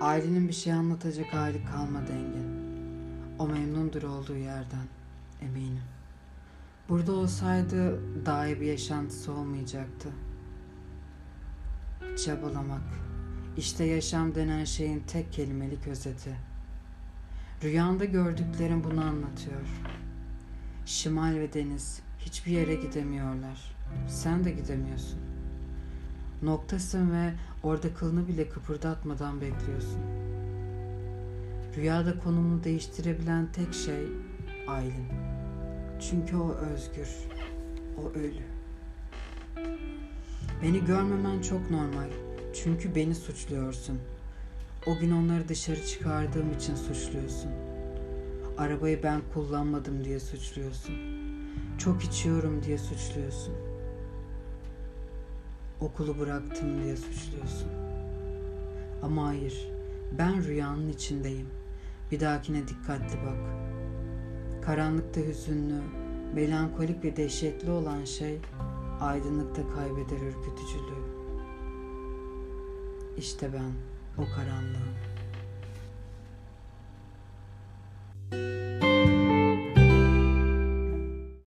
Ailenin bir şey anlatacak hali kalmadı Engin. O memnundur olduğu yerden, eminim. Burada olsaydı daha iyi bir yaşantısı olmayacaktı. Çabalamak. İşte yaşam denen şeyin tek kelimelik özeti. Rüyanda gördüklerim bunu anlatıyor. Şimal ve deniz hiçbir yere gidemiyorlar. Sen de gidemiyorsun. Noktasın ve orada kılını bile kıpırdatmadan bekliyorsun. Rüyada konumunu değiştirebilen tek şey Aylin. Çünkü o özgür. O ölü. Beni görmemen çok normal. Çünkü beni suçluyorsun. O gün onları dışarı çıkardığım için suçluyorsun. Arabayı ben kullanmadım diye suçluyorsun. Çok içiyorum diye suçluyorsun. Okulu bıraktım diye suçluyorsun. Ama hayır, ben rüyanın içindeyim. Bir dahakine dikkatli bak. Karanlıkta hüzünlü, melankolik ve dehşetli olan şey aydınlıkta kaybeder ürkütücülüğü. İşte ben o karanlığım.